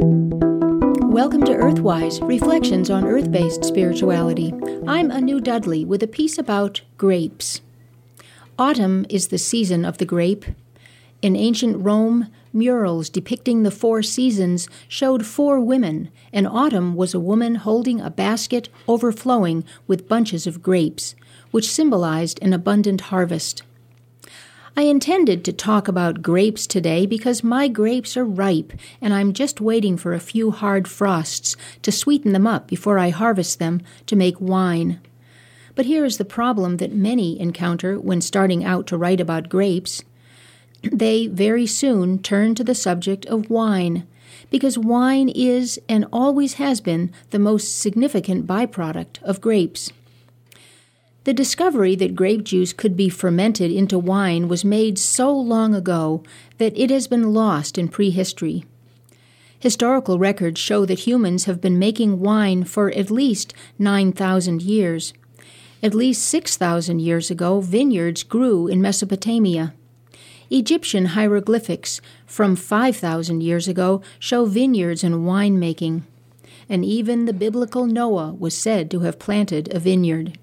Welcome to Earthwise Reflections on Earth based Spirituality. I'm Anu Dudley with a piece about grapes. Autumn is the season of the grape. In ancient Rome, murals depicting the four seasons showed four women, and autumn was a woman holding a basket overflowing with bunches of grapes, which symbolized an abundant harvest. I intended to talk about grapes today because my grapes are ripe and I'm just waiting for a few hard frosts to sweeten them up before I harvest them to make wine. But here is the problem that many encounter when starting out to write about grapes. They very soon turn to the subject of wine, because wine is and always has been the most significant byproduct of grapes. The discovery that grape juice could be fermented into wine was made so long ago that it has been lost in prehistory. Historical records show that humans have been making wine for at least 9,000 years. At least 6,000 years ago, vineyards grew in Mesopotamia. Egyptian hieroglyphics from 5,000 years ago show vineyards and winemaking. And even the biblical Noah was said to have planted a vineyard.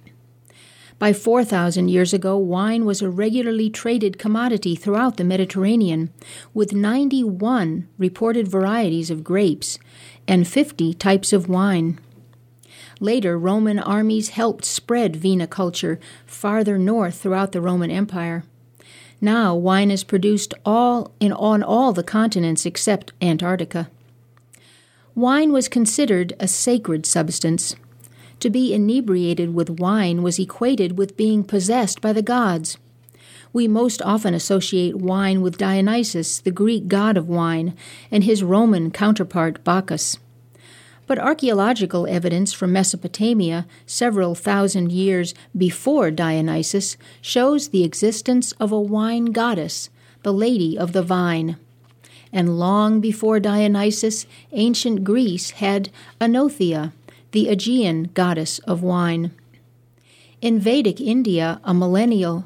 By 4,000 years ago, wine was a regularly traded commodity throughout the Mediterranean, with 91 reported varieties of grapes and 50 types of wine. Later, Roman armies helped spread viniculture farther north throughout the Roman Empire. Now, wine is produced all in on all the continents except Antarctica. Wine was considered a sacred substance. To be inebriated with wine was equated with being possessed by the gods. We most often associate wine with Dionysus, the Greek god of wine, and his Roman counterpart Bacchus. But archaeological evidence from Mesopotamia, several thousand years before Dionysus, shows the existence of a wine goddess, the Lady of the Vine. And long before Dionysus, ancient Greece had Oenothea, the Aegean goddess of wine. In Vedic India, a millennial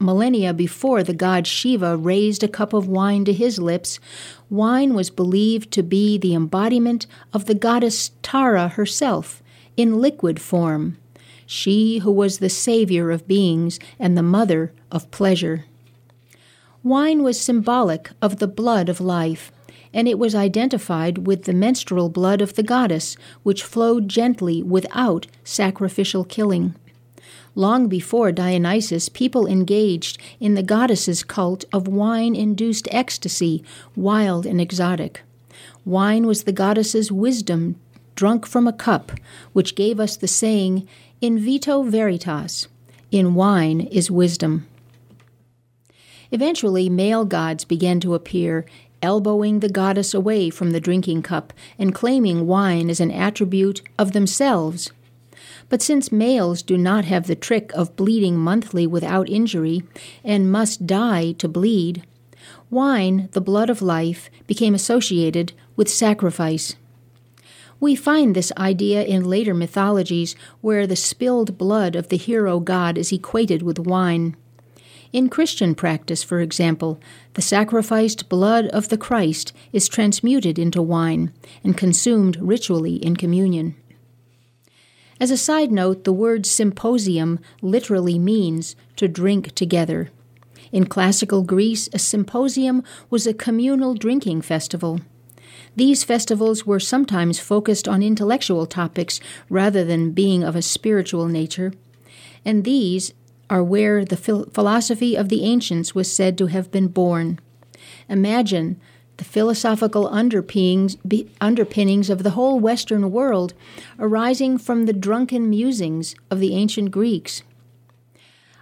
millennia before the god Shiva raised a cup of wine to his lips, wine was believed to be the embodiment of the goddess Tara herself in liquid form, she who was the savior of beings and the mother of pleasure. Wine was symbolic of the blood of life, and it was identified with the menstrual blood of the goddess, which flowed gently without sacrificial killing. Long before Dionysus, people engaged in the goddess's cult of wine induced ecstasy, wild and exotic. Wine was the goddess's wisdom, drunk from a cup, which gave us the saying, In vino veritas, in wine is wisdom. Eventually, male gods began to appear, elbowing the goddess away from the drinking cup and claiming wine as an attribute of themselves. But since males do not have the trick of bleeding monthly without injury and must die to bleed, wine, the blood of life, became associated with sacrifice. We find this idea in later mythologies where the spilled blood of the hero god is equated with wine. In Christian practice, for example, the sacrificed blood of the Christ is transmuted into wine and consumed ritually in communion. As a side note, the word symposium literally means to drink together. In classical Greece, a symposium was a communal drinking festival. These festivals were sometimes focused on intellectual topics rather than being of a spiritual nature, and these are where the philosophy of the ancients was said to have been born. Imagine the philosophical underpinnings, underpinnings of the whole Western world arising from the drunken musings of the ancient Greeks.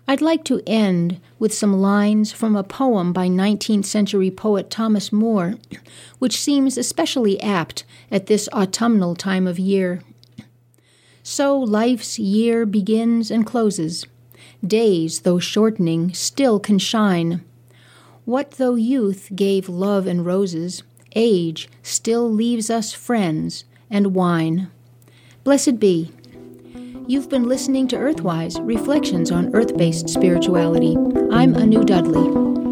I'd like to end with some lines from a poem by 19th century poet Thomas Moore, which seems especially apt at this autumnal time of year. So life's year begins and closes. Days, though shortening, still can shine what though youth gave love and roses, age still leaves us friends and wine. Blessed be. You've been listening to Earthwise Reflections on Earth based Spirituality. I'm Anu Dudley.